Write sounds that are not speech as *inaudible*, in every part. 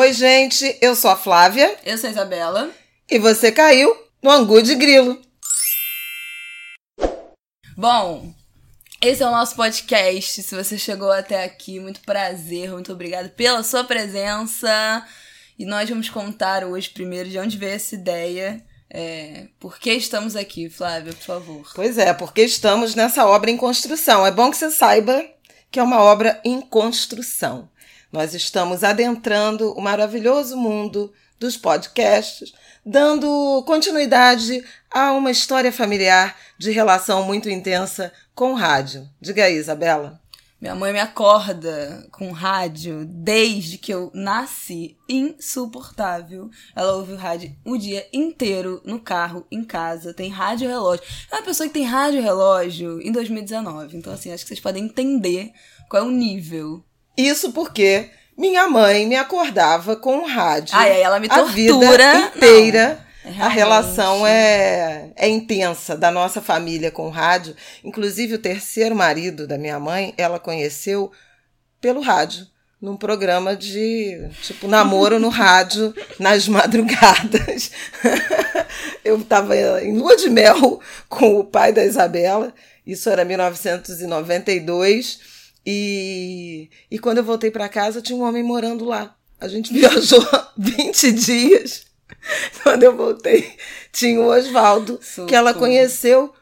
Oi, gente, eu sou a Flávia. Eu sou a Isabela. E você caiu no Angu de Grilo. Bom, esse é o nosso podcast. Se você chegou até aqui, muito prazer, muito obrigada pela sua presença. E nós vamos contar hoje, primeiro, de onde veio essa ideia. É, por que estamos aqui, Flávia, por favor? Pois é, porque estamos nessa obra em construção. É bom que você saiba que é uma obra em construção. Nós estamos adentrando o maravilhoso mundo dos podcasts, dando continuidade a uma história familiar de relação muito intensa com o rádio. Diga aí, Isabela. Minha mãe me acorda com rádio desde que eu nasci. Insuportável. Ela ouve o rádio o dia inteiro, no carro, em casa. Tem rádio relógio. É uma pessoa que tem rádio relógio em 2019. Então, assim, acho que vocês podem entender qual é o nível isso porque minha mãe me acordava com o rádio. Ai, ela me tortura. A vida inteira. Não, a relação é, é intensa da nossa família com o rádio. Inclusive, o terceiro marido da minha mãe, ela conheceu pelo rádio num programa de tipo namoro no rádio *laughs* nas madrugadas. *laughs* Eu estava em lua de mel com o pai da Isabela, isso era 1992. E, e quando eu voltei para casa, tinha um homem morando lá. A gente *laughs* viajou 20 dias. Quando eu voltei, tinha o Oswaldo, que ela conheceu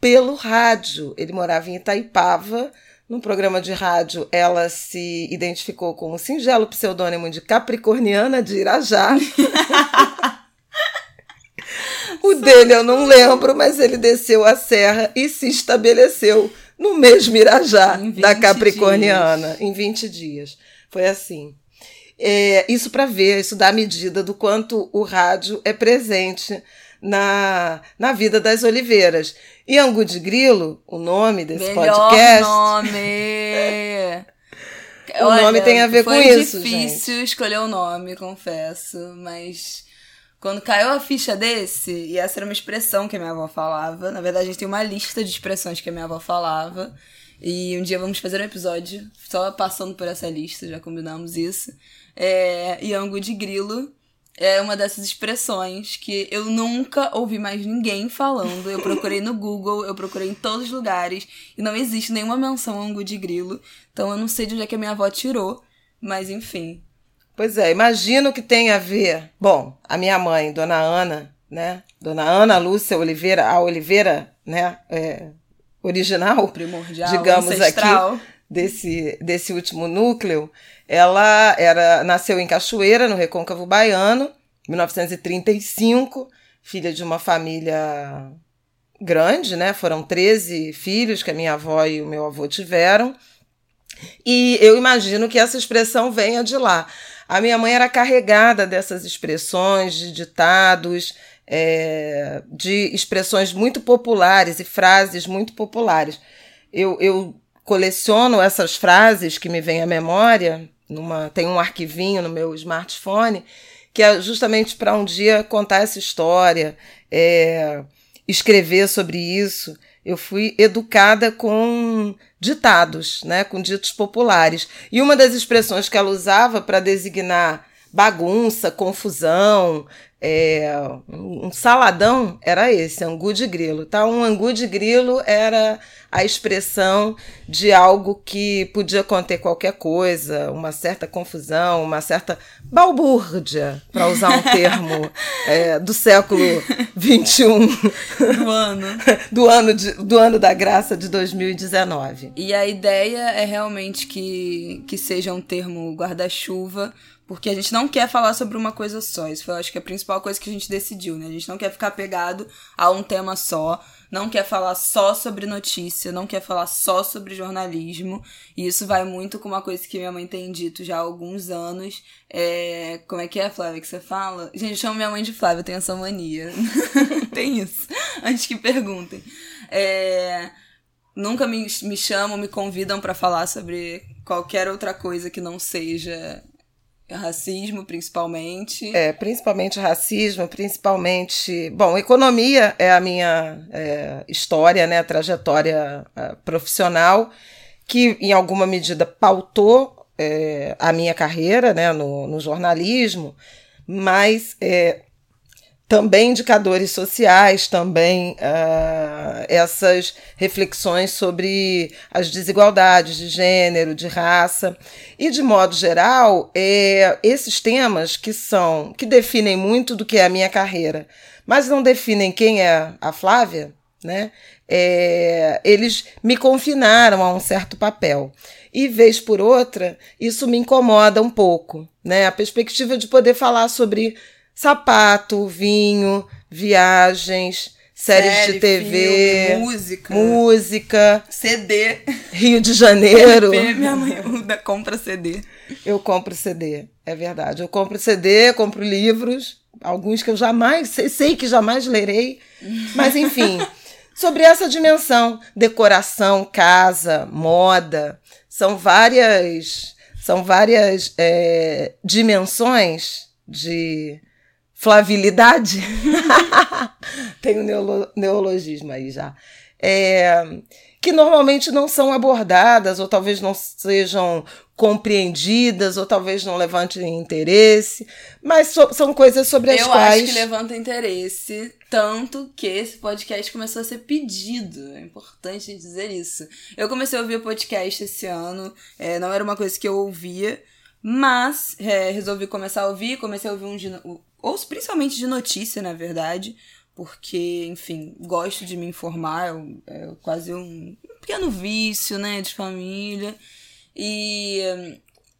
pelo rádio. Ele morava em Itaipava. No programa de rádio, ela se identificou com o singelo pseudônimo de Capricorniana de Irajá. *laughs* o dele eu não lembro, mas ele desceu a serra e se estabeleceu no mesmo Irajá da Capricorniana, dias. em 20 dias. Foi assim. É, isso para ver, isso dá medida do quanto o rádio é presente na, na vida das oliveiras. E Angu de Grilo, o nome desse Melhor podcast. nome! *laughs* o Olha, nome tem a ver com isso. Foi difícil escolher o nome, confesso, mas quando caiu a ficha desse, e essa era uma expressão que a minha avó falava, na verdade a gente tem uma lista de expressões que a minha avó falava, e um dia vamos fazer um episódio só passando por essa lista, já combinamos isso. É, Yango de Grilo é uma dessas expressões que eu nunca ouvi mais ninguém falando. Eu procurei no Google, eu procurei em todos os lugares, e não existe nenhuma menção Angu de Grilo, então eu não sei de onde é que a minha avó tirou, mas enfim, Pois é, imagino que tem a ver. Bom, a minha mãe, Dona Ana, né? Dona Ana Lúcia Oliveira, a Oliveira, né? É, original, primordial, digamos ancestral. aqui, desse, desse último núcleo, ela era nasceu em Cachoeira, no Recôncavo Baiano, 1935, filha de uma família grande, né? Foram 13 filhos que a minha avó e o meu avô tiveram. E eu imagino que essa expressão venha de lá. A minha mãe era carregada dessas expressões, de ditados, é, de expressões muito populares e frases muito populares. Eu, eu coleciono essas frases que me vêm à memória, numa, tem um arquivinho no meu smartphone, que é justamente para um dia contar essa história, é, escrever sobre isso eu fui educada com ditados, né, com ditos populares. E uma das expressões que ela usava para designar bagunça, confusão, é, um saladão era esse, angu de grilo. Tá? Um angu de grilo era a expressão de algo que podia conter qualquer coisa, uma certa confusão, uma certa balbúrdia, para usar um termo *laughs* é, do século XXI. Do ano. *laughs* do, ano de, do ano da graça de 2019. E a ideia é realmente que, que seja um termo guarda-chuva porque a gente não quer falar sobre uma coisa só. Isso foi, acho que, a principal coisa que a gente decidiu, né? A gente não quer ficar pegado a um tema só, não quer falar só sobre notícia, não quer falar só sobre jornalismo. E isso vai muito com uma coisa que minha mãe tem dito já há alguns anos. É... Como é que é, Flávia, que você fala? Gente, eu chamo minha mãe de Flávia, eu tenho essa mania. *laughs* tem isso. Antes que perguntem. É... Nunca me, me chamam, me convidam para falar sobre qualquer outra coisa que não seja Racismo, principalmente. É, principalmente racismo, principalmente. Bom, economia é a minha é, história, né, trajetória é, profissional, que em alguma medida pautou é, a minha carreira né, no, no jornalismo, mas é, também indicadores sociais, também uh, essas reflexões sobre as desigualdades de gênero, de raça e de modo geral é, esses temas que são que definem muito do que é a minha carreira, mas não definem quem é a Flávia, né? É, eles me confinaram a um certo papel. E, vez por outra, isso me incomoda um pouco, né? A perspectiva de poder falar sobre sapato, vinho, viagens, séries Série, de TV, filme, música, música, CD, Rio de Janeiro. *laughs* minha mãe compra CD. Eu compro CD, é verdade. Eu compro CD, compro livros, alguns que eu jamais, sei que jamais lerei, mas enfim, *laughs* sobre essa dimensão, decoração, casa, moda, são várias, são várias é, dimensões de flavilidade. *laughs* Tem um neolo, neologismo aí já. É, que normalmente não são abordadas, ou talvez não sejam compreendidas, ou talvez não levantem interesse, mas so, são coisas sobre as Eu quais. Eu acho que levanta interesse, tanto que esse podcast começou a ser pedido. É importante dizer isso. Eu comecei a ouvir o podcast esse ano, é, não era uma coisa que eu ouvia. Mas é, resolvi começar a ouvir, comecei a ouvir um de, ou principalmente de notícia, na verdade, porque, enfim, gosto de me informar, é, é quase um pequeno vício, né, de família. E,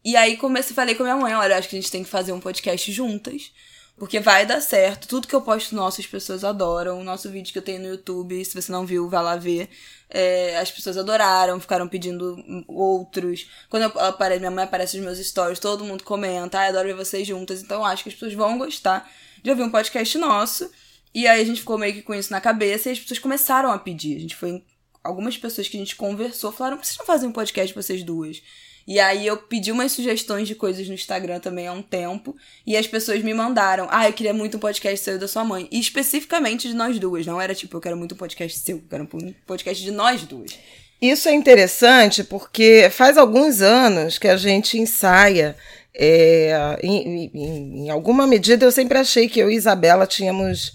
e aí comecei, falei com a minha mãe, olha, acho que a gente tem que fazer um podcast juntas. Porque vai dar certo. Tudo que eu posto nosso, as pessoas adoram. O nosso vídeo que eu tenho no YouTube, se você não viu, vai lá ver. É, as pessoas adoraram, ficaram pedindo outros. Quando eu apareço, minha mãe aparece nos meus stories, todo mundo comenta, ah, adoro ver vocês juntas. Então acho que as pessoas vão gostar de ouvir um podcast nosso. E aí a gente ficou meio que com isso na cabeça e as pessoas começaram a pedir. A gente foi. Algumas pessoas que a gente conversou falaram: por que vocês não fazem um podcast vocês duas? E aí eu pedi umas sugestões de coisas no Instagram também há um tempo. E as pessoas me mandaram. Ah, eu queria muito um podcast seu e da sua mãe. E especificamente de nós duas. Não era tipo, eu quero muito um podcast seu, eu quero um podcast de nós duas. Isso é interessante porque faz alguns anos que a gente ensaia. É, em, em, em, alguma medida eu sempre achei que eu e Isabela tínhamos.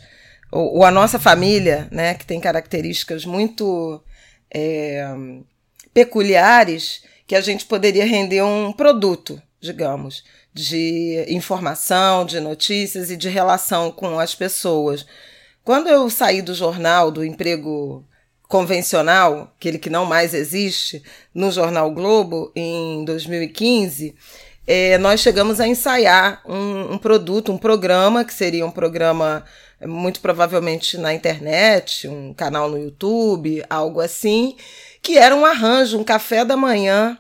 Ou, ou a nossa família, né, que tem características muito é, peculiares que a gente poderia render um produto, digamos, de informação, de notícias e de relação com as pessoas. Quando eu saí do jornal, do emprego convencional, aquele que não mais existe, no Jornal Globo, em 2015, é, nós chegamos a ensaiar um, um, produto, um programa, que seria um programa muito provavelmente na internet, um canal no YouTube, algo assim, que era um arranjo, um café da manhã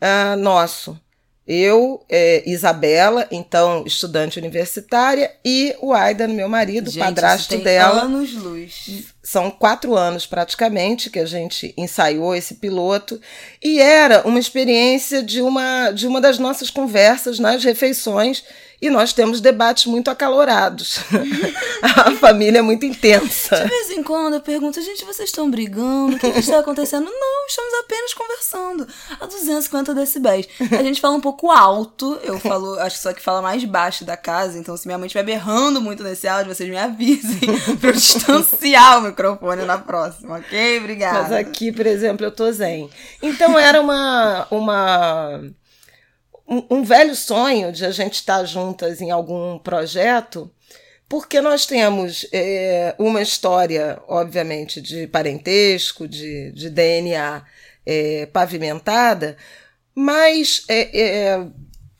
uh, nosso. Eu, é, Isabela, então estudante universitária, e o Aidan, meu marido, gente, padrasto dela. anos luz. São quatro anos praticamente que a gente ensaiou esse piloto e era uma experiência de uma de uma das nossas conversas nas refeições e nós temos debates muito acalorados. *laughs* a família é muito intensa. De vez em quando eu pergunto, gente, vocês estão brigando? O que está acontecendo? Não, estamos apenas conversando a 250 decibéis. A gente fala um pouco alto, eu falo, acho que só que fala mais baixo da casa, então se minha mãe estiver berrando muito nesse áudio, vocês me avisem *laughs* para eu distanciar o microfone na próxima, ok? Obrigada. Mas aqui, por exemplo, eu tô zen. Então era uma... uma um, um velho sonho de a gente estar juntas em algum projeto, porque nós temos é, uma história, obviamente, de parentesco, de, de DNA é, pavimentada, mas é, é,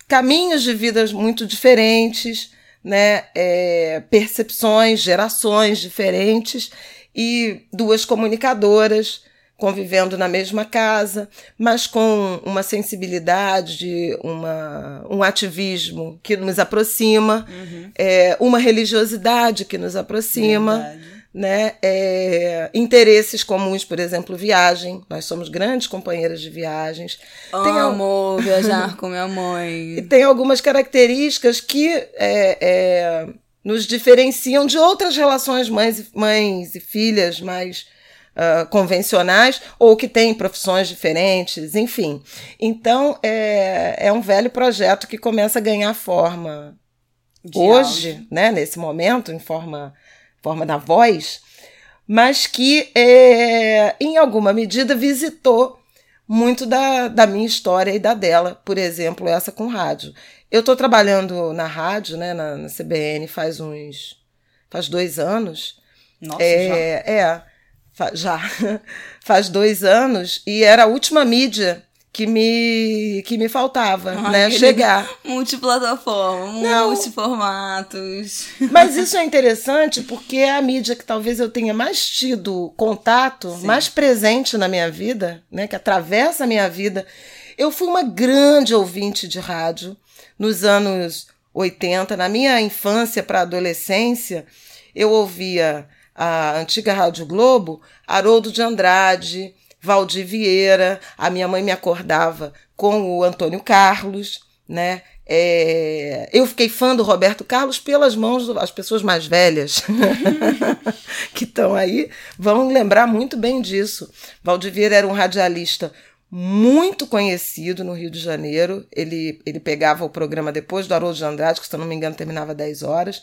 caminhos de vidas muito diferentes, né, é, percepções, gerações diferentes e duas comunicadoras convivendo na mesma casa, mas com uma sensibilidade, uma, um ativismo que nos aproxima, uhum. é, uma religiosidade que nos aproxima. Verdade. Né? É, interesses comuns, por exemplo, viagem. Nós somos grandes companheiras de viagens. Amo tem, *laughs* viajar *laughs* com minha mãe. E tem algumas características que é, é, nos diferenciam de outras relações mães, mães e filhas mais uh, convencionais ou que têm profissões diferentes, enfim. Então, é, é um velho projeto que começa a ganhar forma De hoje, né, nesse momento, em forma, forma da voz, mas que, é, em alguma medida, visitou muito da, da minha história e da dela, por exemplo, essa com rádio. Eu estou trabalhando na rádio, né, na, na, CBN, faz uns. faz dois anos. Nossa, é, já. É, já *laughs* faz dois anos e era a última mídia que me que me faltava, né? Chegar. *laughs* Multiplataforma, multiformatos. Mas *laughs* isso é interessante porque é a mídia que talvez eu tenha mais tido contato, Sim. mais presente na minha vida, né? Que atravessa a minha vida. Eu fui uma grande ouvinte de rádio nos anos 80, na minha infância para adolescência, eu ouvia a antiga Rádio Globo, Haroldo de Andrade, Valdir Vieira, a minha mãe me acordava com o Antônio Carlos, né? É, eu fiquei fã do Roberto Carlos pelas mãos das pessoas mais velhas *laughs* que estão aí, vão lembrar muito bem disso. Valdir Vieira era um radialista muito conhecido no Rio de Janeiro. Ele, ele pegava o programa depois do Haroldo de Andrade, que se eu não me engano terminava 10 horas.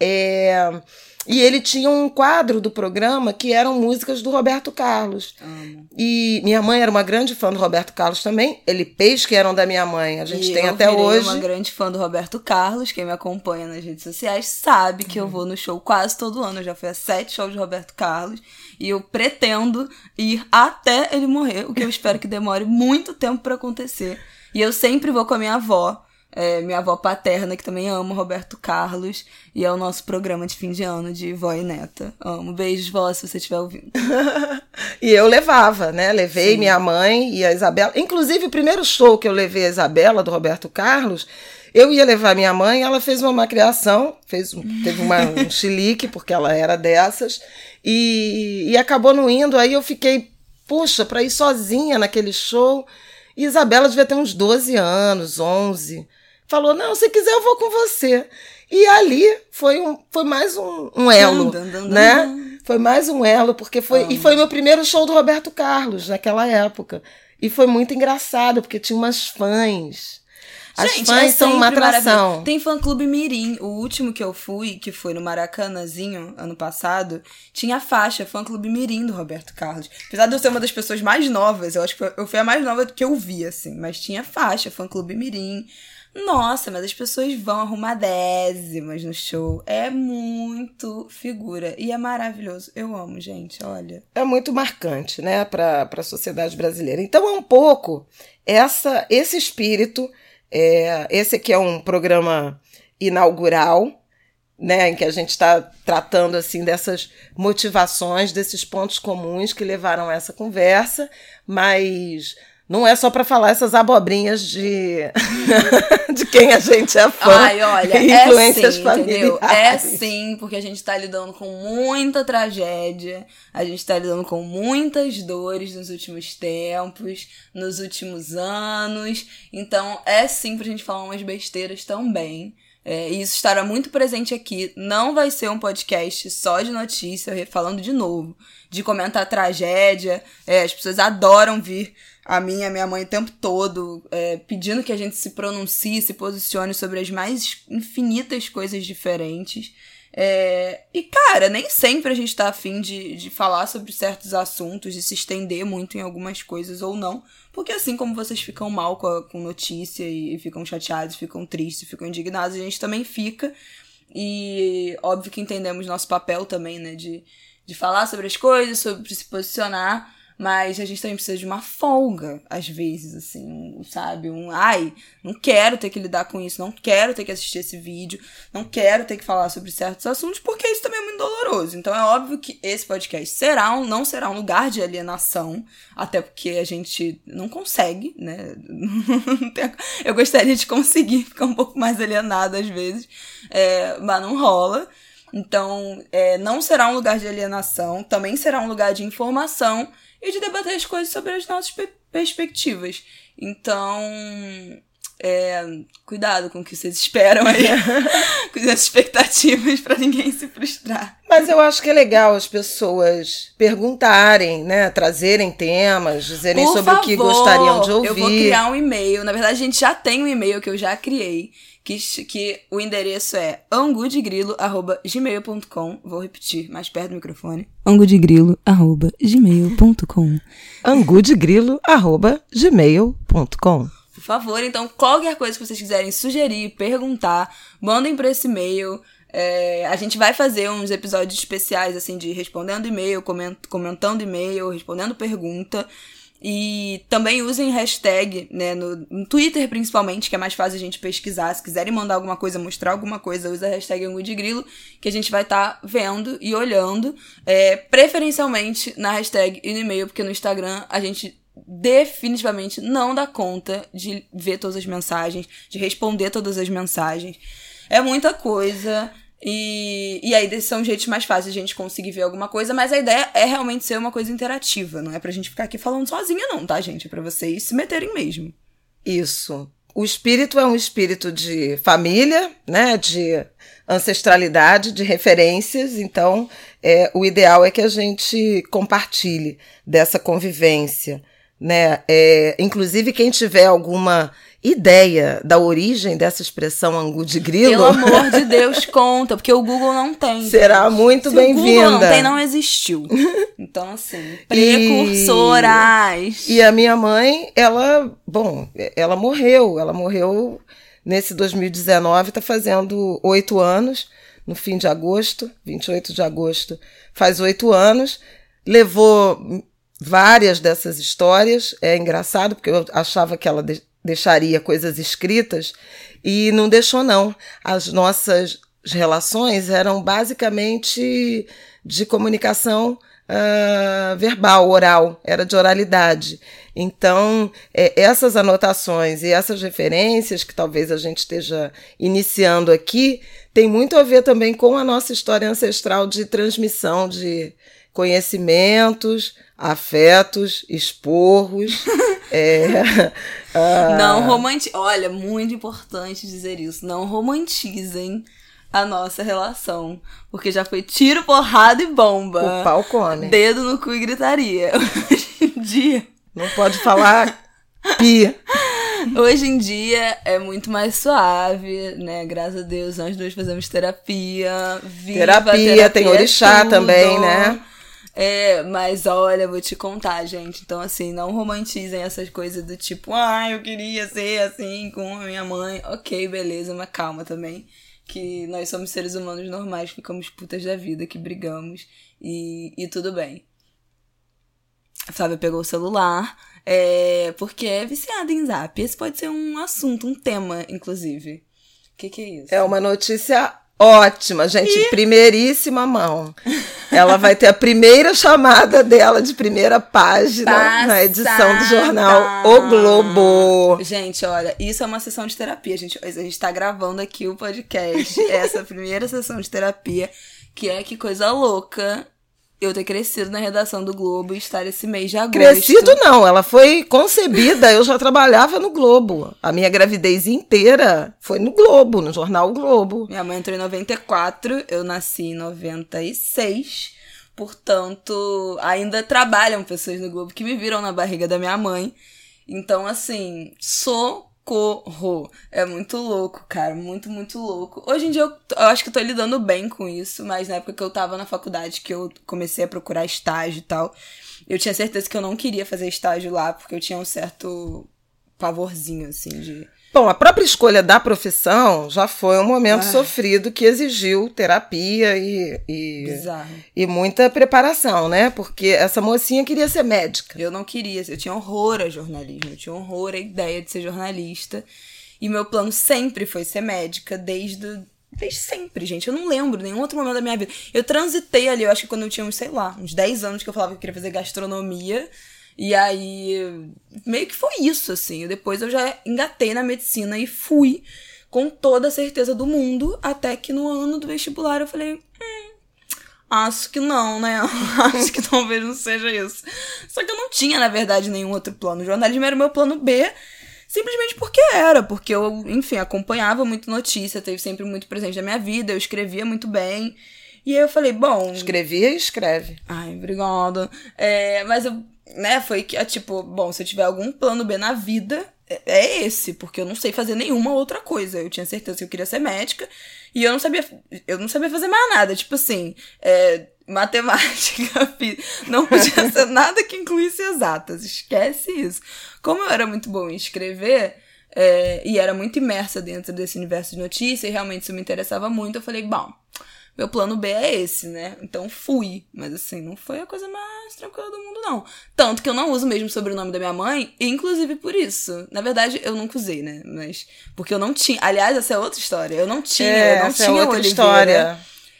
É, e ele tinha um quadro do programa que eram músicas do Roberto Carlos. Amo. E minha mãe era uma grande fã do Roberto Carlos também. Ele peixes que eram da minha mãe. A gente e tem eu até hoje. uma grande fã do Roberto Carlos. Quem me acompanha nas redes sociais sabe que uhum. eu vou no show quase todo ano. Eu já fui a sete shows de Roberto Carlos. E eu pretendo ir até ele morrer, o que eu espero que demore muito tempo para acontecer. E eu sempre vou com a minha avó é, minha avó paterna, que também ama Roberto Carlos, e é o nosso programa de fim de ano de vó e neta. Amo. Beijos, vó, se você estiver ouvindo. *laughs* e eu levava, né? Levei Sim. minha mãe e a Isabela. Inclusive, o primeiro show que eu levei a Isabela, do Roberto Carlos, eu ia levar minha mãe, ela fez uma criação, fez, teve uma, *laughs* um chilique, porque ela era dessas, e, e acabou não indo. Aí eu fiquei, puxa, para ir sozinha naquele show. E Isabela devia ter uns 12 anos, 11 falou: não, se quiser eu vou com você. E ali foi, um, foi mais um, um elo, né? Foi mais um elo, porque foi. E foi meu primeiro show do Roberto Carlos naquela época. E foi muito engraçado, porque tinha umas fãs. As Gente, fãs é são uma atração. Tem fã clube Mirim. O último que eu fui, que foi no Maracanãzinho, ano passado, tinha a faixa fã clube Mirim do Roberto Carlos. Apesar de eu ser uma das pessoas mais novas, eu acho que eu fui a mais nova que eu vi, assim. Mas tinha faixa fã clube Mirim. Nossa, mas as pessoas vão arrumar décimas no show. É muito figura. E é maravilhoso. Eu amo, gente, olha. É muito marcante, né, para a sociedade brasileira. Então é um pouco essa esse espírito. É, esse aqui é um programa inaugural, né, em que a gente está tratando assim dessas motivações, desses pontos comuns que levaram a essa conversa, mas não é só para falar essas abobrinhas de, *laughs* de quem a gente é fã. Ai, olha, é sim, entendeu? É sim, porque a gente tá lidando com muita tragédia, a gente tá lidando com muitas dores nos últimos tempos, nos últimos anos. Então, é sim pra gente falar umas besteiras também. É, e isso estará muito presente aqui. Não vai ser um podcast só de notícia, falando de novo, de comentar tragédia. É, as pessoas adoram vir a mim e a minha mãe o tempo todo, é, pedindo que a gente se pronuncie, se posicione sobre as mais infinitas coisas diferentes. É, e, cara, nem sempre a gente tá afim de, de falar sobre certos assuntos, de se estender muito em algumas coisas ou não. Porque assim como vocês ficam mal com, a, com notícia e, e ficam chateados, ficam tristes, ficam indignados, a gente também fica. E óbvio que entendemos nosso papel também, né? De, de falar sobre as coisas, sobre se posicionar. Mas a gente também precisa de uma folga, às vezes, assim, sabe? Um, ai, não quero ter que lidar com isso, não quero ter que assistir esse vídeo, não quero ter que falar sobre certos assuntos, porque isso também é muito doloroso. Então é óbvio que esse podcast será um, não será um lugar de alienação, até porque a gente não consegue, né? *laughs* Eu gostaria de conseguir ficar um pouco mais alienado às vezes, é, mas não rola. Então, é, não será um lugar de alienação, também será um lugar de informação e de debater as coisas sobre as nossas pe perspectivas. Então, é, cuidado com o que vocês esperam aí. *laughs* com as expectativas para ninguém se frustrar. Mas eu acho que é legal as pessoas perguntarem, né? Trazerem temas, dizerem Por sobre favor, o que gostariam de ouvir. Eu vou criar um e-mail. Na verdade, a gente já tem um e-mail que eu já criei. Que, que o endereço é angudegrilo.gmail.com. Vou repetir, mais perto do microfone. angudegrilo.gmail.com angudegrilo.gmail.com Por favor, então, qualquer coisa que vocês quiserem sugerir, perguntar, mandem para esse e-mail. É, a gente vai fazer uns episódios especiais, assim, de respondendo e-mail, comentando e-mail, respondendo pergunta. E também usem hashtag, né, no, no, Twitter principalmente, que é mais fácil a gente pesquisar. Se quiserem mandar alguma coisa, mostrar alguma coisa, usa a hashtag Grilo, que a gente vai estar tá vendo e olhando. É, preferencialmente na hashtag e no e-mail, porque no Instagram a gente definitivamente não dá conta de ver todas as mensagens, de responder todas as mensagens. É muita coisa. E, e aí, são jeitos mais fáceis de a gente conseguir ver alguma coisa, mas a ideia é realmente ser uma coisa interativa, não é pra gente ficar aqui falando sozinha, não, tá, gente? É pra vocês se meterem mesmo. Isso. O espírito é um espírito de família, né? De ancestralidade, de referências. Então, é, o ideal é que a gente compartilhe dessa convivência, né? É, inclusive, quem tiver alguma ideia da origem dessa expressão angu de grilo. Pelo *laughs* amor de Deus, conta, porque o Google não tem. Será muito bem-vinda. O Google não tem, não existiu. *laughs* Então, assim, precursoras. E, e a minha mãe, ela, bom, ela morreu. Ela morreu nesse 2019, tá fazendo oito anos, no fim de agosto, 28 de agosto, faz oito anos. Levou várias dessas histórias. É engraçado, porque eu achava que ela deixaria coisas escritas e não deixou não. As nossas relações eram basicamente de comunicação uh, verbal, oral, era de oralidade. Então, é, essas anotações e essas referências que talvez a gente esteja iniciando aqui, tem muito a ver também com a nossa história ancestral de transmissão de conhecimentos, afetos, esporros. *laughs* é, uh... *laughs* Não romantizem. Olha, muito importante dizer isso. Não romantizem a nossa relação. Porque já foi tiro, porrada e bomba. O pau come. Dedo no cu e gritaria. *laughs* Hoje em dia. Não pode falar pi. Hoje em dia é muito mais suave, né? Graças a Deus, nós dois fazemos terapia. Viva terapia, terapia tem orixá tudo. também, né? É, mas olha, vou te contar, gente. Então, assim, não romantizem essas coisas do tipo, ah, eu queria ser assim com a minha mãe. Ok, beleza, mas calma também. Que nós somos seres humanos normais, ficamos putas da vida, que brigamos e, e tudo bem. A Flávia pegou o celular, é, porque é viciada em zap. Esse pode ser um assunto, um tema, inclusive. O que, que é isso? É uma notícia Ótima, gente, e... primeiríssima mão. Ela vai ter a primeira chamada dela de primeira página Passada. na edição do jornal O Globo. Gente, olha, isso é uma sessão de terapia, gente. A gente tá gravando aqui o podcast, essa primeira sessão de terapia, que é que coisa louca eu ter crescido na redação do Globo e estar esse mês de agosto. Crescido não, ela foi concebida, eu já trabalhava no Globo. A minha gravidez inteira foi no Globo, no jornal Globo. Minha mãe entrou em 94, eu nasci em 96. Portanto, ainda trabalham pessoas no Globo que me viram na barriga da minha mãe. Então, assim, sou socorro. É muito louco, cara. Muito, muito louco. Hoje em dia eu, eu, acho que eu tô lidando bem com isso, mas na época que eu tava na faculdade, que eu comecei a procurar estágio e tal, eu tinha certeza que eu não queria fazer estágio lá, porque eu tinha um certo pavorzinho, assim, de Bom, a própria escolha da profissão já foi um momento ah. sofrido que exigiu terapia e, e, e, muita preparação, né? Porque essa mocinha queria ser médica. Eu não queria, eu tinha horror a jornalismo, eu tinha horror a ideia de ser jornalista. E meu plano sempre foi ser médica, desde, desde sempre, gente. Eu não lembro nenhum outro momento da minha vida. Eu transitei ali, eu acho que quando eu tinha uns, sei lá, uns 10 anos que eu falava que eu queria fazer gastronomia. E aí, meio que foi isso, assim. Depois eu já engatei na medicina e fui com toda a certeza do mundo, até que no ano do vestibular eu falei, hum, acho que não, né? *laughs* acho que talvez não seja isso. Só que eu não tinha, na verdade, nenhum outro plano. O jornalismo era o meu plano B. Simplesmente porque era, porque eu, enfim, acompanhava muito notícia, teve sempre muito presente na minha vida, eu escrevia muito bem. E aí eu falei, bom. Escrevia e escreve. Ai, obrigada. É, mas eu, né, foi que, tipo, bom, se eu tiver algum plano B na vida, é, é esse, porque eu não sei fazer nenhuma outra coisa. Eu tinha certeza que eu queria ser médica e eu não sabia, eu não sabia fazer mais nada. Tipo assim, é, matemática, *laughs* não podia ser nada que incluísse exatas. Esquece isso. Como eu era muito bom em escrever é, e era muito imersa dentro desse universo de notícias, e realmente isso me interessava muito, eu falei, bom, meu plano B é esse, né? Então fui. Mas assim, não foi a coisa mais tranquila do mundo, não. Tanto que eu não uso mesmo o sobrenome da minha mãe, inclusive por isso. Na verdade, eu nunca usei, né? Mas. Porque eu não tinha. Aliás, essa é outra história. Eu não tinha. É, eu não essa tinha é outra Oliveira. história.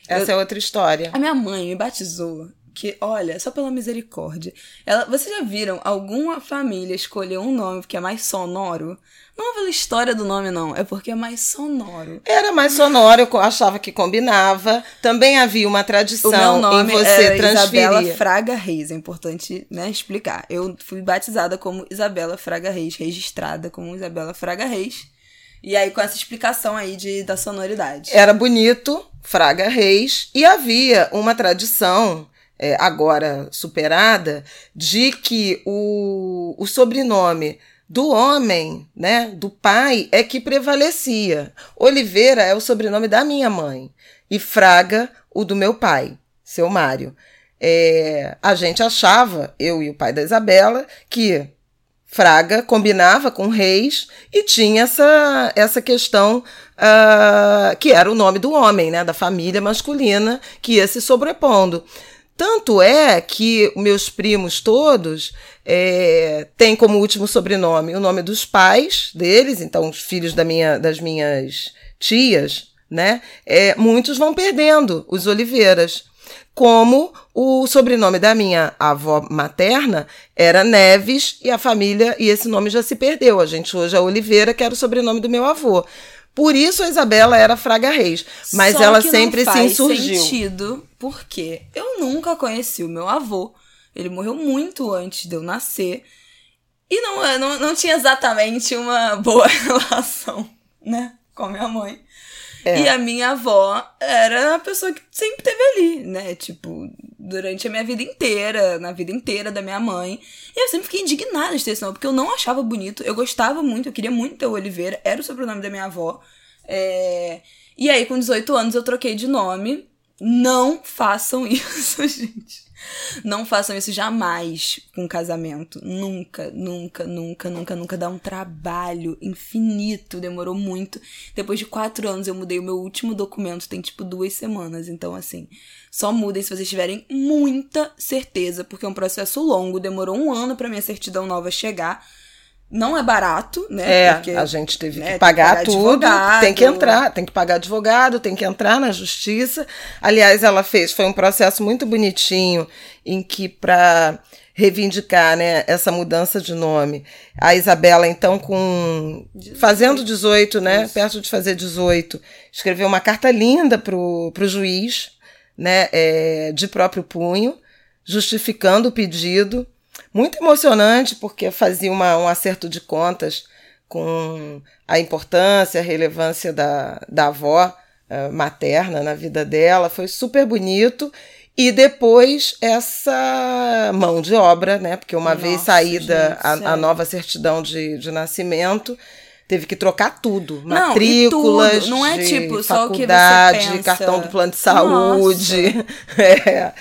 Essa eu... é outra história. A minha mãe me batizou que, olha, só pela misericórdia. Ela, vocês já viram alguma família escolher um nome que é mais sonoro? Não é pela história do nome, não. É porque é mais sonoro. Era mais sonoro, eu achava que combinava. Também havia uma tradição o meu nome em você era transferir. Isabela Fraga Reis. É importante né, explicar. Eu fui batizada como Isabela Fraga Reis, registrada como Isabela Fraga Reis. E aí, com essa explicação aí de, da sonoridade. Era bonito, Fraga Reis, e havia uma tradição é, agora superada, de que o, o sobrenome do homem, né, do pai, é que prevalecia. Oliveira é o sobrenome da minha mãe e Fraga o do meu pai, seu Mário. É, a gente achava, eu e o pai da Isabela, que Fraga combinava com Reis e tinha essa, essa questão uh, que era o nome do homem, né, da família masculina, que ia se sobrepondo. Tanto é que meus primos todos é, têm como último sobrenome o nome dos pais deles, então os filhos da minha, das minhas tias, né? É, muitos vão perdendo os Oliveiras. Como o sobrenome da minha avó materna era Neves e a família, e esse nome já se perdeu. A gente hoje é Oliveira, que era o sobrenome do meu avô. Por isso a Isabela era Fraga Reis. Mas Só ela sempre se insurgiu. sentido, porque eu nunca conheci o meu avô. Ele morreu muito antes de eu nascer. E não, não, não tinha exatamente uma boa *laughs* relação, né? Com a minha mãe. É. E a minha avó era a pessoa que sempre teve ali, né? Tipo, durante a minha vida inteira, na vida inteira da minha mãe. E eu sempre fiquei indignada de ter esse nome, porque eu não achava bonito. Eu gostava muito, eu queria muito ter o Oliveira, era o sobrenome da minha avó. É... E aí, com 18 anos, eu troquei de nome. Não façam *laughs* isso, gente. Não façam isso jamais com casamento. Nunca, nunca, nunca, nunca, nunca. Dá um trabalho infinito. Demorou muito. Depois de quatro anos eu mudei o meu último documento. Tem tipo duas semanas. Então, assim, só mudem se vocês tiverem muita certeza, porque é um processo longo. Demorou um ano pra minha certidão nova chegar. Não é barato, né? É, Porque, a gente teve né, que pagar, pagar tudo, advogado. tem que entrar, tem que pagar advogado, tem que entrar na justiça. Aliás, ela fez, foi um processo muito bonitinho em que para reivindicar, né, essa mudança de nome, a Isabela então com fazendo 18, né, Isso. perto de fazer 18, escreveu uma carta linda pro, pro juiz, né, é, de próprio punho, justificando o pedido muito emocionante, porque fazia uma, um acerto de contas com a importância, a relevância da, da avó eh, materna na vida dela. Foi super bonito. E depois essa mão de obra, né? Porque uma Nossa, vez saída gente, a, a nova certidão de, de nascimento, teve que trocar tudo. Não, Matrículas, tudo. Não é tipo só o que você pensa. cartão do plano de saúde. *laughs* É,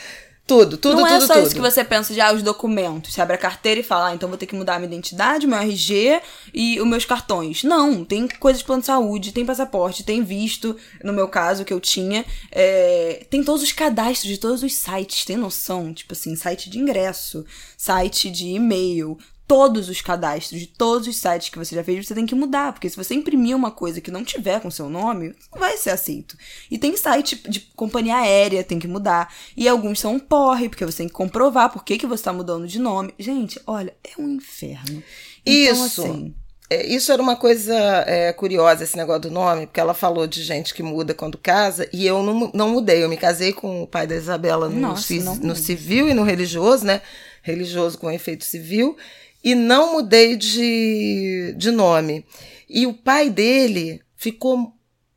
tudo, tudo, não tudo, é só tudo. isso que você pensa de ah, os documentos. Você abre a carteira e fala, ah, então vou ter que mudar a minha identidade, meu RG e os meus cartões. Não, tem coisas de plano de saúde, tem passaporte, tem visto, no meu caso, que eu tinha. é, tem todos os cadastros de todos os sites, tem noção? Tipo assim, site de ingresso, site de e-mail. Todos os cadastros de todos os sites que você já fez, você tem que mudar. Porque se você imprimir uma coisa que não tiver com seu nome, não vai ser aceito. E tem site de companhia aérea, tem que mudar. E alguns são um porre, porque você tem que comprovar por que, que você tá mudando de nome. Gente, olha, é um inferno. Então, Isso. assim, É, Isso era uma coisa é, curiosa, esse negócio do nome, porque ela falou de gente que muda quando casa, e eu não, não mudei. Eu me casei com o pai da Isabela no, Nossa, no muda. civil e no religioso, né? Religioso com efeito civil. E não mudei de, de nome. E o pai dele ficou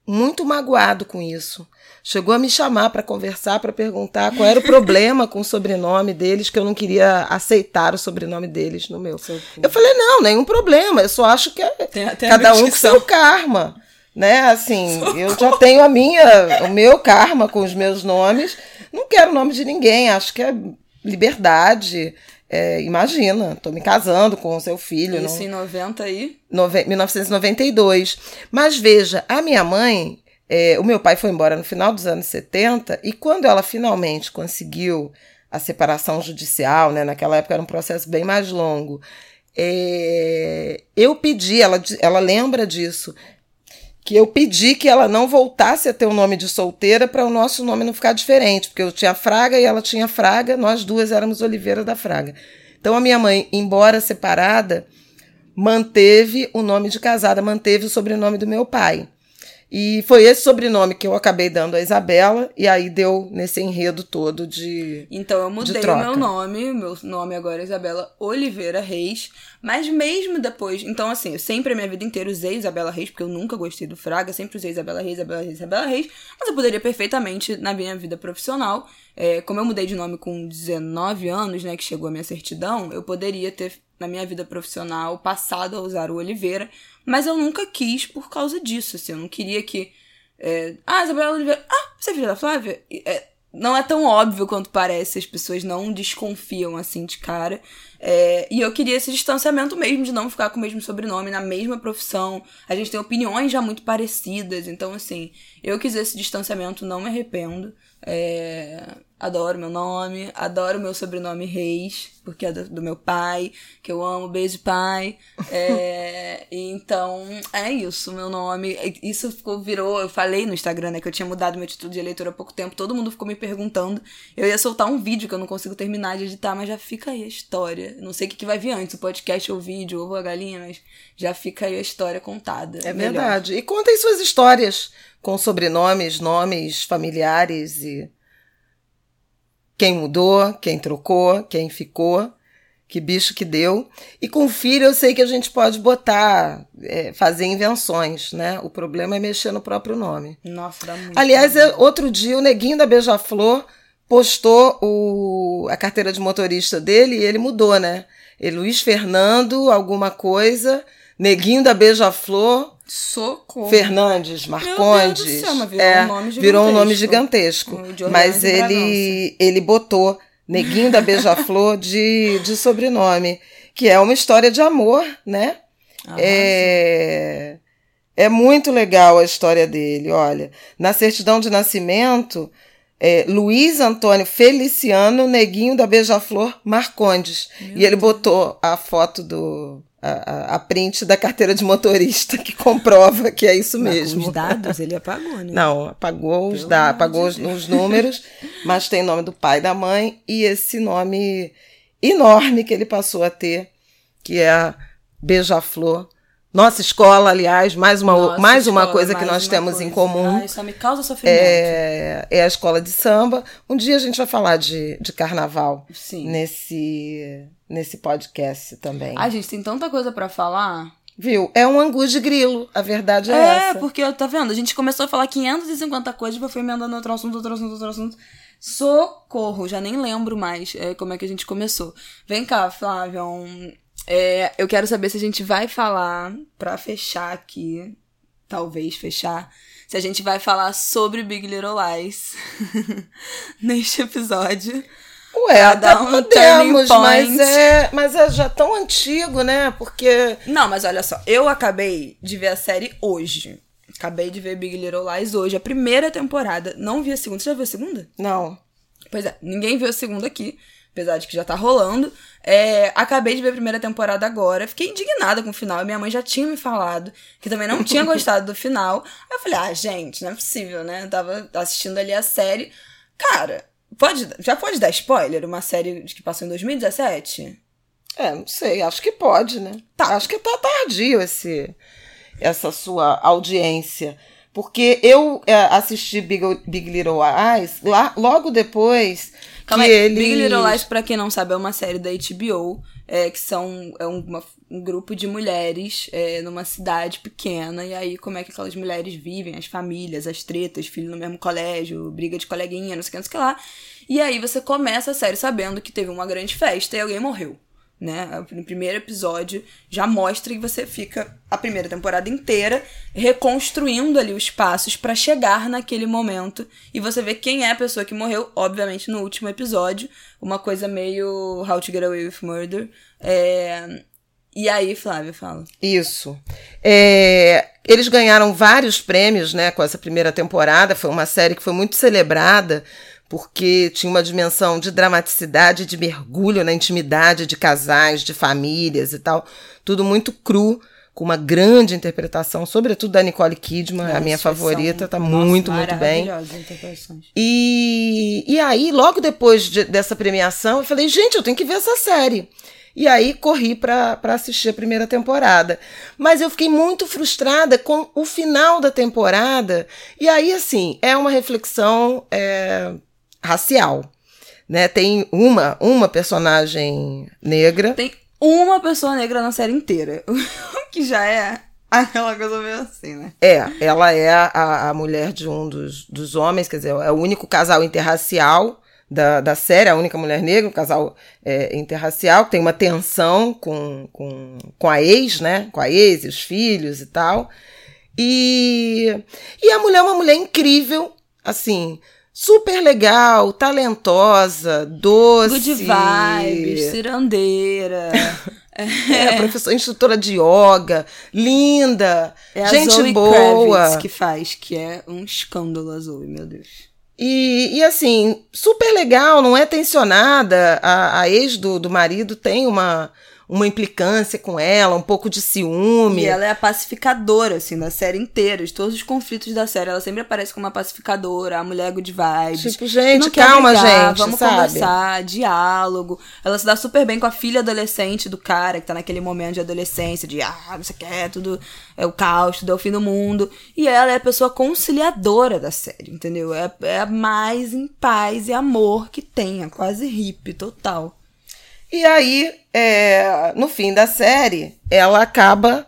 muito magoado com isso. Chegou a me chamar para conversar, para perguntar qual era o problema com o sobrenome deles, que eu não queria aceitar o sobrenome deles no meu. Eu falei, não, nenhum problema, eu só acho que é tem, tem cada um com seu karma. Né? Assim, *laughs* Socorro. eu já tenho a minha, o meu karma com os meus nomes. Não quero o nome de ninguém, acho que é liberdade. É, imagina, tô me casando com o seu filho. Isso não... em 90 aí? Nove... 1992. Mas veja, a minha mãe, é, o meu pai foi embora no final dos anos 70 e quando ela finalmente conseguiu a separação judicial, né, naquela época era um processo bem mais longo, é, eu pedi, ela, ela lembra disso, que eu pedi que ela não voltasse a ter o nome de solteira para o nosso nome não ficar diferente, porque eu tinha Fraga e ela tinha Fraga, nós duas éramos Oliveira da Fraga. Então a minha mãe, embora separada, manteve o nome de casada, manteve o sobrenome do meu pai. E foi esse sobrenome que eu acabei dando a Isabela, e aí deu nesse enredo todo de. Então eu mudei o meu nome, meu nome agora é Isabela Oliveira Reis, mas mesmo depois. Então, assim, eu sempre a minha vida inteira usei Isabela Reis, porque eu nunca gostei do Fraga, sempre usei Isabela Reis, Isabela Reis, Isabela Reis, mas eu poderia perfeitamente, na minha vida profissional, é, como eu mudei de nome com 19 anos, né, que chegou a minha certidão, eu poderia ter, na minha vida profissional, passado a usar o Oliveira, mas eu nunca quis por causa disso, assim. Eu não queria que. É, ah, Isabela Oliveira. Ah, você é filha da Flávia? É, não é tão óbvio quanto parece, as pessoas não desconfiam assim de cara. É, e eu queria esse distanciamento mesmo, de não ficar com o mesmo sobrenome, na mesma profissão. A gente tem opiniões já muito parecidas, então assim, eu quis esse distanciamento, não me arrependo. É, adoro meu nome, adoro meu sobrenome Reis, porque é do, do meu pai, que eu amo, beijo pai. É, *laughs* então, é isso, meu nome. Isso ficou, virou, eu falei no Instagram, né, que eu tinha mudado meu título de eleitor há pouco tempo, todo mundo ficou me perguntando. Eu ia soltar um vídeo que eu não consigo terminar de editar, mas já fica aí a história. Não sei o que, que vai vir antes, o podcast ou o vídeo, ou a galinha, mas já fica aí a história contada. É melhor. verdade. E contem suas histórias com sobrenomes, nomes familiares e quem mudou, quem trocou, quem ficou, que bicho que deu. E com filho eu sei que a gente pode botar, é, fazer invenções, né? O problema é mexer no próprio nome. Nossa, dá muito. Aliás, é, outro dia o neguinho da Beija-Flor postou o, a carteira de motorista dele e ele mudou, né? Ele, Luiz Fernando, alguma coisa, neguinho da Beija-Flor, Socorro. Fernandes, Marcondes. Céu, virou, é, um nome virou um nome gigantesco. Mas ele, ele botou Neguinho da Beija-Flor de, de sobrenome, que é uma história de amor, né? é, é muito legal a história dele. Olha, na certidão de nascimento, é, Luiz Antônio Feliciano Neguinho da Beija-Flor Marcondes. Meu e ele Deus. botou a foto do a, a, print da carteira de motorista que comprova que é isso mesmo. Os dados ele apagou, né? Não, apagou os dados, apagou os, os números, mas tem nome do pai e da mãe e esse nome enorme que ele passou a ter, que é a Beija-Flor nossa escola, aliás, mais uma, Nossa, mais escola, uma coisa que nós temos coisa. em comum. Ai, só me causa sofrimento. É, é, a escola de samba. Um dia a gente vai falar de, de carnaval Sim. nesse nesse podcast também. Ai, gente, tem tanta coisa para falar. Viu? É um angu de grilo, a verdade é, é essa. É, porque, tá vendo? A gente começou a falar 550 coisas, depois foi emendando outro assunto, outro assunto, outro assunto. Socorro, já nem lembro mais é, como é que a gente começou. Vem cá, Flávia, um, é, eu quero saber se a gente vai falar, pra fechar aqui, talvez fechar, se a gente vai falar sobre Big Little Lies *laughs* neste episódio. Ué, até um podemos, mas é, mas é já tão antigo, né? Porque. Não, mas olha só, eu acabei de ver a série hoje. Acabei de ver Big Little Lies hoje, a primeira temporada. Não vi a segunda. Você já viu a segunda? Não. Pois é, ninguém viu a segunda aqui, apesar de que já tá rolando. É, acabei de ver a primeira temporada agora. Fiquei indignada com o final. Minha mãe já tinha me falado que também não tinha *laughs* gostado do final. Aí eu falei, ah, gente, não é possível, né? Eu tava assistindo ali a série. Cara, Pode, já pode dar spoiler? Uma série que passou em 2017? É, não sei, acho que pode, né? Tá. Acho que tá tardio esse, essa sua audiência. Porque eu é, assisti Big, Big Little Lies lá, logo depois Calma aí, eles... Big Little Lies, pra quem não sabe, é uma série da HBO, é, que são é uma, um grupo de mulheres é, numa cidade pequena, e aí como é que aquelas mulheres vivem, as famílias, as tretas, filho no mesmo colégio, briga de coleguinha, não sei o que, não sei o que lá. E aí você começa a série sabendo que teve uma grande festa e alguém morreu né? No primeiro episódio já mostra que você fica a primeira temporada inteira reconstruindo ali os passos para chegar naquele momento e você vê quem é a pessoa que morreu, obviamente no último episódio, uma coisa meio How to Get Away with Murder. É... E aí, Flávia, fala. Isso. É, eles ganharam vários prêmios, né, com essa primeira temporada. Foi uma série que foi muito celebrada porque tinha uma dimensão de dramaticidade, de mergulho na intimidade de casais, de famílias e tal. Tudo muito cru, com uma grande interpretação, sobretudo da Nicole Kidman, Nossa, a minha favorita, tá Nossa, muito, muito bem. E, e aí, logo depois de, dessa premiação, eu falei, gente, eu tenho que ver essa série. E aí corri para assistir a primeira temporada. Mas eu fiquei muito frustrada com o final da temporada. E aí, assim, é uma reflexão é, racial. Né? Tem uma, uma personagem negra. Tem uma pessoa negra na série inteira. O *laughs* que já é aquela coisa meio assim, né? É, ela é a, a mulher de um dos, dos homens, quer dizer, é o único casal interracial da, da série, a única mulher negra, um casal é, interracial, que tem uma tensão com, com, com a ex, né? Com a ex e os filhos e tal. E, e a mulher é uma mulher incrível, assim, super legal, talentosa, doce. Good vibes, cirandeira. *laughs* É, professora, instrutora de yoga, linda, é gente a Zoe boa. Kravitz que faz, que é um escândalo a Zoe, meu Deus. E, e assim, super legal, não é tensionada. A, a ex do, do marido tem uma, uma implicância com ela, um pouco de ciúme. E ela é a pacificadora, assim, da série inteira. De todos os conflitos da série, ela sempre aparece como uma pacificadora, a mulher good vibes. Tipo, gente, calma, brigar, gente. Vamos sabe? conversar, diálogo. Ela se dá super bem com a filha adolescente do cara, que tá naquele momento de adolescência, de ah, não sei o que, tudo é o caos, tudo é o fim do mundo. E ela é a pessoa conciliadora da série, entendeu? É, é a mais em paz e amor que tem, é quase hippie total. E aí, é, no fim da série, ela acaba.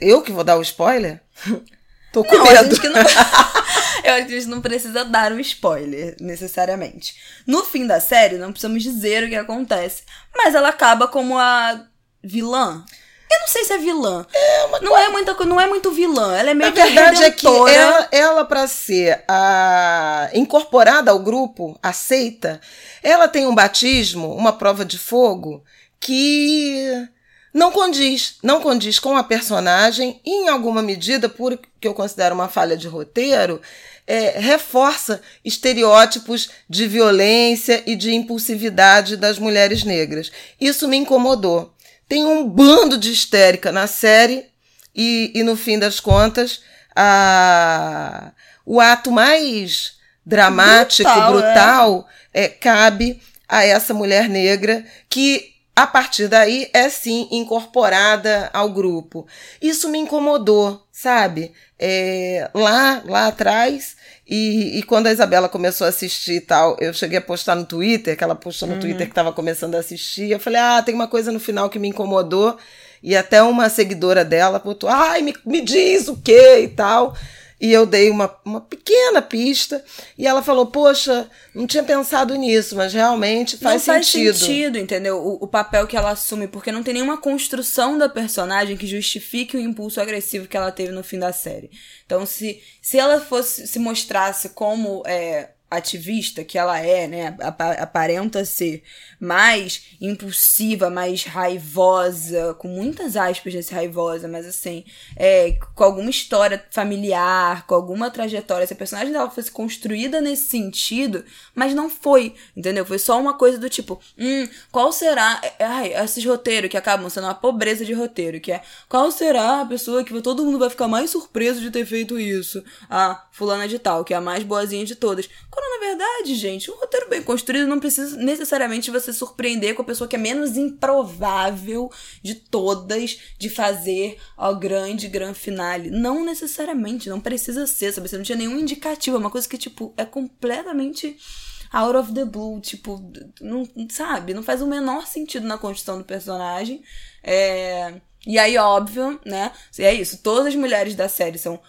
Eu que vou dar o spoiler? *laughs* Tô com não, medo. Que não... *laughs* Eu acho que a gente não precisa dar um spoiler, necessariamente. No fim da série, não precisamos dizer o que acontece. Mas ela acaba como a vilã. Eu não sei se é vilã. É uma não, é muita, não é muito vilã. Ela é meio a verdade é que ela, ela para ser a, incorporada ao grupo, aceita, ela tem um batismo, uma prova de fogo que não condiz, não condiz com a personagem e, em alguma medida, por que eu considero uma falha de roteiro, é, reforça estereótipos de violência e de impulsividade das mulheres negras. Isso me incomodou. Tem um bando de histérica na série e, e no fim das contas, a, o ato mais dramático, brutal, brutal é. É, cabe a essa mulher negra que a partir daí é sim incorporada ao grupo. Isso me incomodou, sabe? É, lá, lá atrás, e, e, quando a Isabela começou a assistir e tal, eu cheguei a postar no Twitter, que ela postou no uhum. Twitter que estava começando a assistir. Eu falei, ah, tem uma coisa no final que me incomodou. E até uma seguidora dela botou, ai, me, me diz o que e tal. E eu dei uma, uma pequena pista e ela falou: Poxa, não tinha pensado nisso, mas realmente faz não sentido. Faz sentido, entendeu? O, o, papel que ela assume, porque não tem nenhuma construção da personagem que justifique o impulso agressivo que ela teve no fim da série. Então, se, se ela fosse se mostrasse como é, ativista que ela é, né, aparenta ser mais impulsiva, mais raivosa, com muitas aspas nesse raivosa, mas assim, é, com alguma história familiar, com alguma trajetória, se a personagem dela fosse construída nesse sentido, mas não foi, entendeu? Foi só uma coisa do tipo, hum, qual será, é, ai, esses roteiros que acabam sendo uma pobreza de roteiro, que é, qual será a pessoa que todo mundo vai ficar mais surpreso de ter feito isso? Ah, fulana de tal, que é a mais boazinha de todas na verdade, gente. Um roteiro bem construído não precisa necessariamente você surpreender com a pessoa que é menos improvável de todas de fazer ao grande, grande finale. Não necessariamente, não precisa ser, sabe? Você não tinha nenhum indicativo. É uma coisa que, tipo, é completamente out of the blue, tipo, não, sabe? Não faz o menor sentido na construção do personagem. É... E aí, óbvio, né? E é isso. Todas as mulheres da série são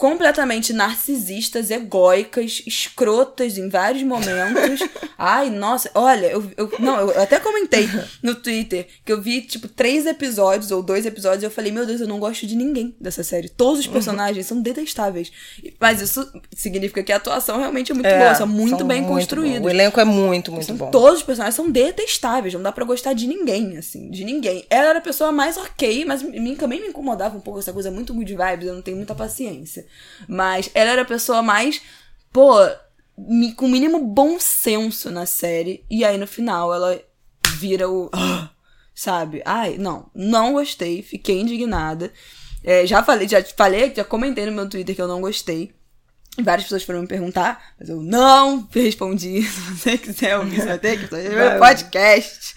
completamente narcisistas, egóicas, escrotas em vários momentos. *laughs* Ai, nossa, olha, eu, eu não, eu até comentei no Twitter que eu vi tipo três episódios ou dois episódios e eu falei, meu Deus, eu não gosto de ninguém dessa série. Todos os uhum. personagens são detestáveis. Mas isso significa que a atuação realmente é muito é, boa, são muito são bem muito construídos. O elenco é muito, muito bom. Todos os personagens são detestáveis, não dá para gostar de ninguém, assim, de ninguém. Ela era a pessoa mais ok, mas mim também me incomodava um pouco essa coisa muito good vibes, eu não tenho muita paciência. Mas ela era a pessoa mais, pô, com o mínimo bom senso na série. E aí no final ela vira o. *gasps* Sabe? Ai, não, não gostei, fiquei indignada. É, já falei, já falei, já comentei no meu Twitter que eu não gostei. Várias pessoas foram me perguntar, mas eu não *laughs* respondi. *laughs* Se você quiser ouvir, você *laughs* vai ter que fazer meu podcast.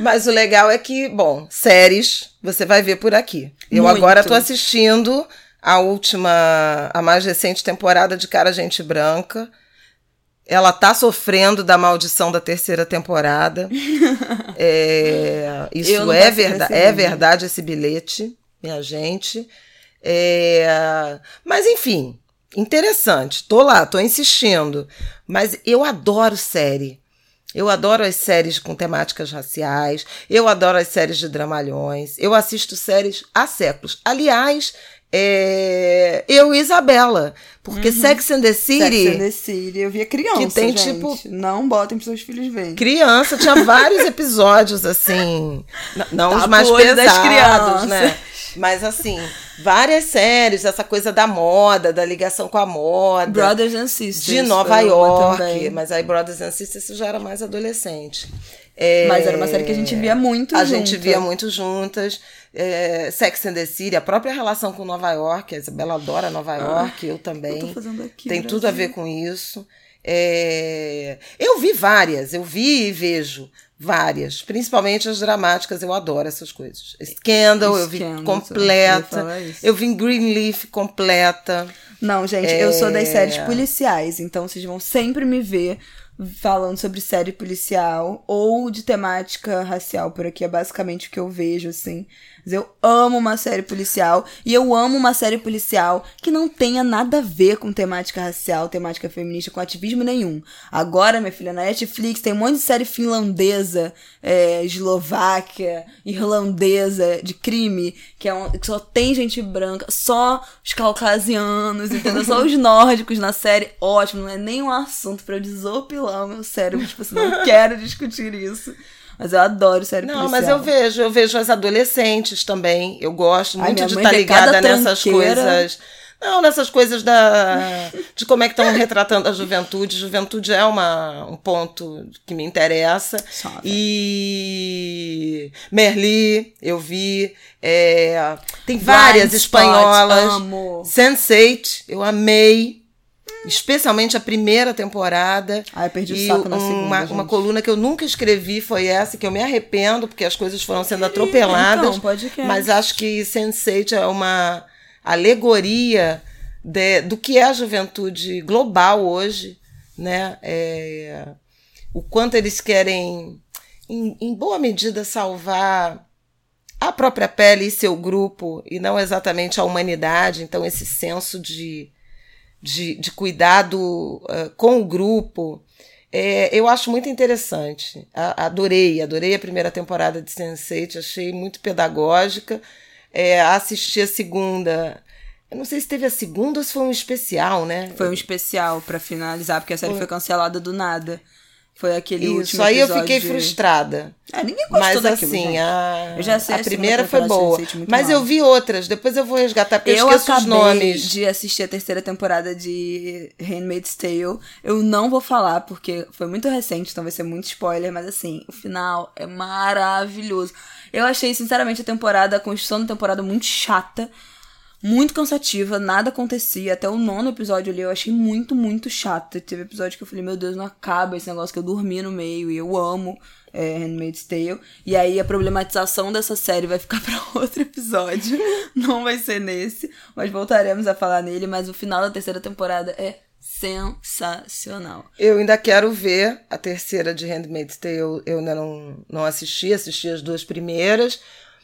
Mas o legal é que, bom, séries você vai ver por aqui. Eu Muito. agora tô assistindo a última, a mais recente temporada de Cara Gente Branca. Ela tá sofrendo da maldição da terceira temporada. *laughs* é, isso é verdade, é verdade esse bilhete, minha gente. É, mas enfim, interessante. Tô lá, tô insistindo. Mas eu adoro série. Eu adoro as séries com temáticas raciais, eu adoro as séries de dramalhões, eu assisto séries há séculos. Aliás, é, eu e Isabela. Porque uhum. Sex and the City. Sex and the City. Eu via criança. Que tem gente. tipo. Não botem pros seus filhos verem. Criança, tinha *laughs* vários episódios assim. Não tá os mais pesados, né? Mas assim, várias séries, essa coisa da moda, da ligação com a moda. Brothers and Sisters. De Nova York. Mas aí Brothers and Sisters já era mais adolescente. É, mas era uma série que a gente via muito A junto. gente via muito juntas. É, Sex and the City, a própria relação com Nova York. A Isabela adora Nova ah, York, eu também. Eu tô fazendo aqui, Tem Brasil. tudo a ver com isso. É, eu vi várias, eu vi e vejo várias, principalmente as dramáticas, eu adoro essas coisas. Scandal, eu vi completa. Eu, eu vi Greenleaf completa. Não, gente, é... eu sou das séries policiais, então vocês vão sempre me ver falando sobre série policial ou de temática racial por aqui. É basicamente o que eu vejo, assim. Mas eu amo uma série policial e eu amo uma série policial que não tenha nada a ver com temática racial, temática feminista, com ativismo nenhum. Agora, minha filha, na Netflix tem um monte de série finlandesa, é, eslováquia, irlandesa, de crime, que, é um, que só tem gente branca, só os caucasianos, entendeu? Só os nórdicos na série. Ótimo, não é nem um assunto para eu desopilar o meu cérebro. Tipo assim, não *laughs* quero discutir isso. Mas eu adoro série Não, policial. mas eu vejo, eu vejo as adolescentes também. Eu gosto muito de estar tá ligada nessas coisas. Não, nessas coisas da de como é que estão retratando a juventude. Juventude é uma, um ponto que me interessa. Só, e Merli, eu vi. É, tem várias espanholas. Amo. Sense8, eu amei. Especialmente a primeira temporada. Ah, eu perdi o saco na segunda, uma, uma coluna que eu nunca escrevi foi essa, que eu me arrependo, porque as coisas foram sendo atropeladas. Então, pode que Mas acho que Sense8 é uma alegoria de, do que é a juventude global hoje, né? É, o quanto eles querem, em, em boa medida, salvar a própria pele e seu grupo, e não exatamente a humanidade. Então, esse senso de de, de cuidado uh, com o grupo. É, eu acho muito interessante. A, adorei, adorei a primeira temporada de Sense8, achei muito pedagógica. É, assisti a segunda. Eu não sei se teve a segunda ou se foi um especial, né? Foi um especial para finalizar, porque a série foi, foi cancelada do nada. Foi aquele Isso, último aí eu fiquei frustrada. É, ninguém gostou Mas daquilo, assim, gente. a, eu já sei a, a primeira foi boa. Mas mal. eu vi outras, depois eu vou resgatar, porque eu, eu esqueço os nomes. de assistir a terceira temporada de Handmaid's Tale. Eu não vou falar, porque foi muito recente, então vai ser muito spoiler, mas assim, o final é maravilhoso. Eu achei, sinceramente, a temporada, a construção da temporada muito chata. Muito cansativa, nada acontecia. Até o nono episódio ali eu achei muito, muito chato. Teve episódio que eu falei, meu Deus, não acaba esse negócio que eu dormi no meio e eu amo é, Handmaid's Tale. E aí a problematização dessa série vai ficar *laughs* para outro episódio. não vai ser nesse, mas voltaremos a falar nele. Mas o final da terceira temporada é sensacional. Eu ainda quero ver a terceira de Handmaid's Tale. Eu ainda não, não assisti, assisti as duas primeiras.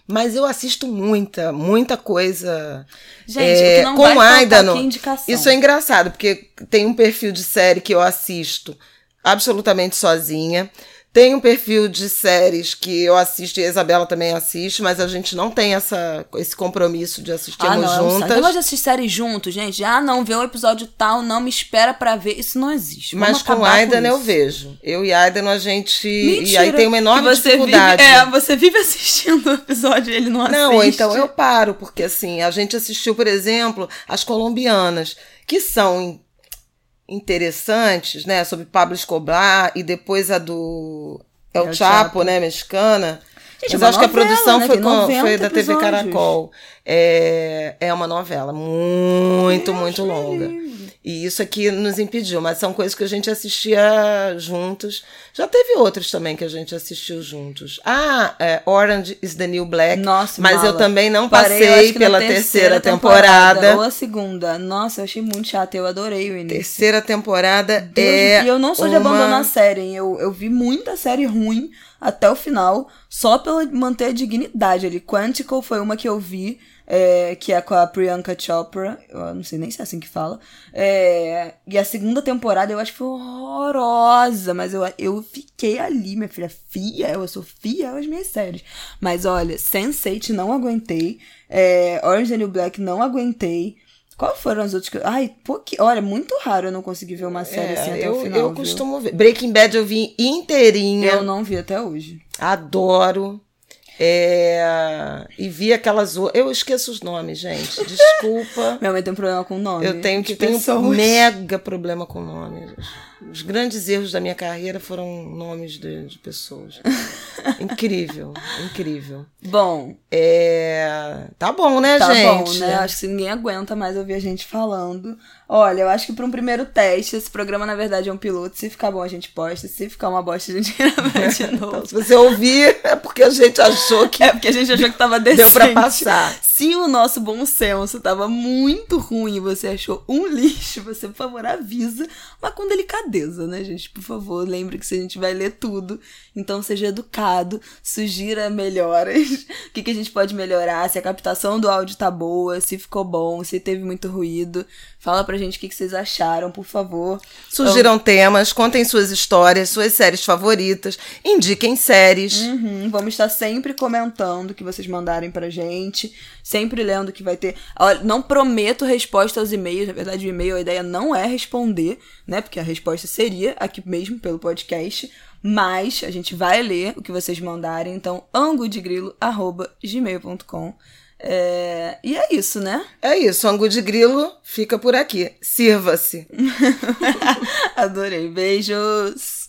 Mas eu assisto muita, muita coisa. Gente, é, não com vai Aida, no... indicação. Isso é engraçado, porque tem um perfil de série que eu assisto absolutamente sozinha. Tem um perfil de séries que eu assisto e a Isabela também assiste, mas a gente não tem essa, esse compromisso de assistirmos ah, não, juntas. Não, de assistir séries juntos, gente. Ah, não, vê um episódio tal, não me espera para ver. Isso não existe. Vamos mas com Aidan eu vejo. Eu e Aidan a gente. Mentira, e aí tem uma enorme dificuldade. Vive, é, você vive *laughs* assistindo o episódio e ele não assiste. Não, então eu paro, porque assim, a gente assistiu, por exemplo, as colombianas, que são interessantes, né? Sobre Pablo Escobar e depois a do El, El Chapo, Chapo, né? Mexicana. Gente, Mas acho novela, que a produção né? foi, com, foi da TV Caracol. É, é uma novela muito, muito longa. E isso aqui nos impediu, mas são coisas que a gente assistia juntos. Já teve outros também que a gente assistiu juntos. Ah, é, Orange is the New Black. Nossa, mas mala. eu também não passei Parei, pela terceira, terceira temporada. temporada. Ou a segunda. Nossa, eu achei muito chato. Eu adorei o início. Terceira temporada Deus é. E eu não sou uma... de abandonar a série, hein? Eu, eu vi muita série ruim até o final, só pela manter a dignidade ali. Quantico foi uma que eu vi é, que é com a Priyanka Chopra, eu não sei nem se é assim que fala. É, e a segunda temporada eu acho que foi horrorosa, mas eu, eu fiquei ali, minha filha, fiel, eu sou fiel às minhas séries. Mas olha, Sense8 não aguentei, é, Orange and New Black não aguentei. Qual foram as outras que. Ai, porque, olha, muito raro eu não conseguir ver uma série é, assim até eu, o final. Eu costumo ver. Breaking Bad eu vi inteirinha. Eu não vi até hoje. Adoro. É, e vi aquelas. Eu esqueço os nomes, gente. *laughs* Desculpa. Minha mãe tem um problema com nome. Eu tenho que ter um mega problema com nomes. Os grandes erros da minha carreira foram nomes de, de pessoas. *laughs* incrível, incrível. Bom. É... Tá bom, né, tá gente? Tá bom, né? Acho que ninguém aguenta mais ouvir a gente falando. Olha, eu acho que para um primeiro teste, esse programa na verdade é um piloto. Se ficar bom, a gente posta. Se ficar uma bosta, a gente *laughs* grava de novo. então, se você ouvir, é porque a gente achou que. É porque a gente achou que tava decente. Deu pra passar. Se o nosso bom senso tava muito ruim e você achou um lixo, você, por favor, avisa. Mas com delicadeza, né, gente? Por favor, lembre que se a gente vai ler tudo. Então seja educado, sugira melhoras. *laughs* o que, que a gente pode melhorar? Se a captação do áudio tá boa, se ficou bom, se teve muito ruído. Fala pra gente o que, que vocês acharam, por favor. Sugiram então... temas, contem suas histórias, suas séries favoritas, indiquem séries. Uhum, vamos estar sempre comentando o que vocês mandarem pra gente, sempre lendo que vai ter. Olha, não prometo resposta aos e-mails, na verdade o e-mail a ideia não é responder, né? Porque a resposta seria aqui mesmo pelo podcast. Mas a gente vai ler o que vocês mandarem, então angodegrilo.gmail.com é... E é isso, né? É isso. Angu de Grilo fica por aqui. Sirva-se. *laughs* Adorei. Beijos.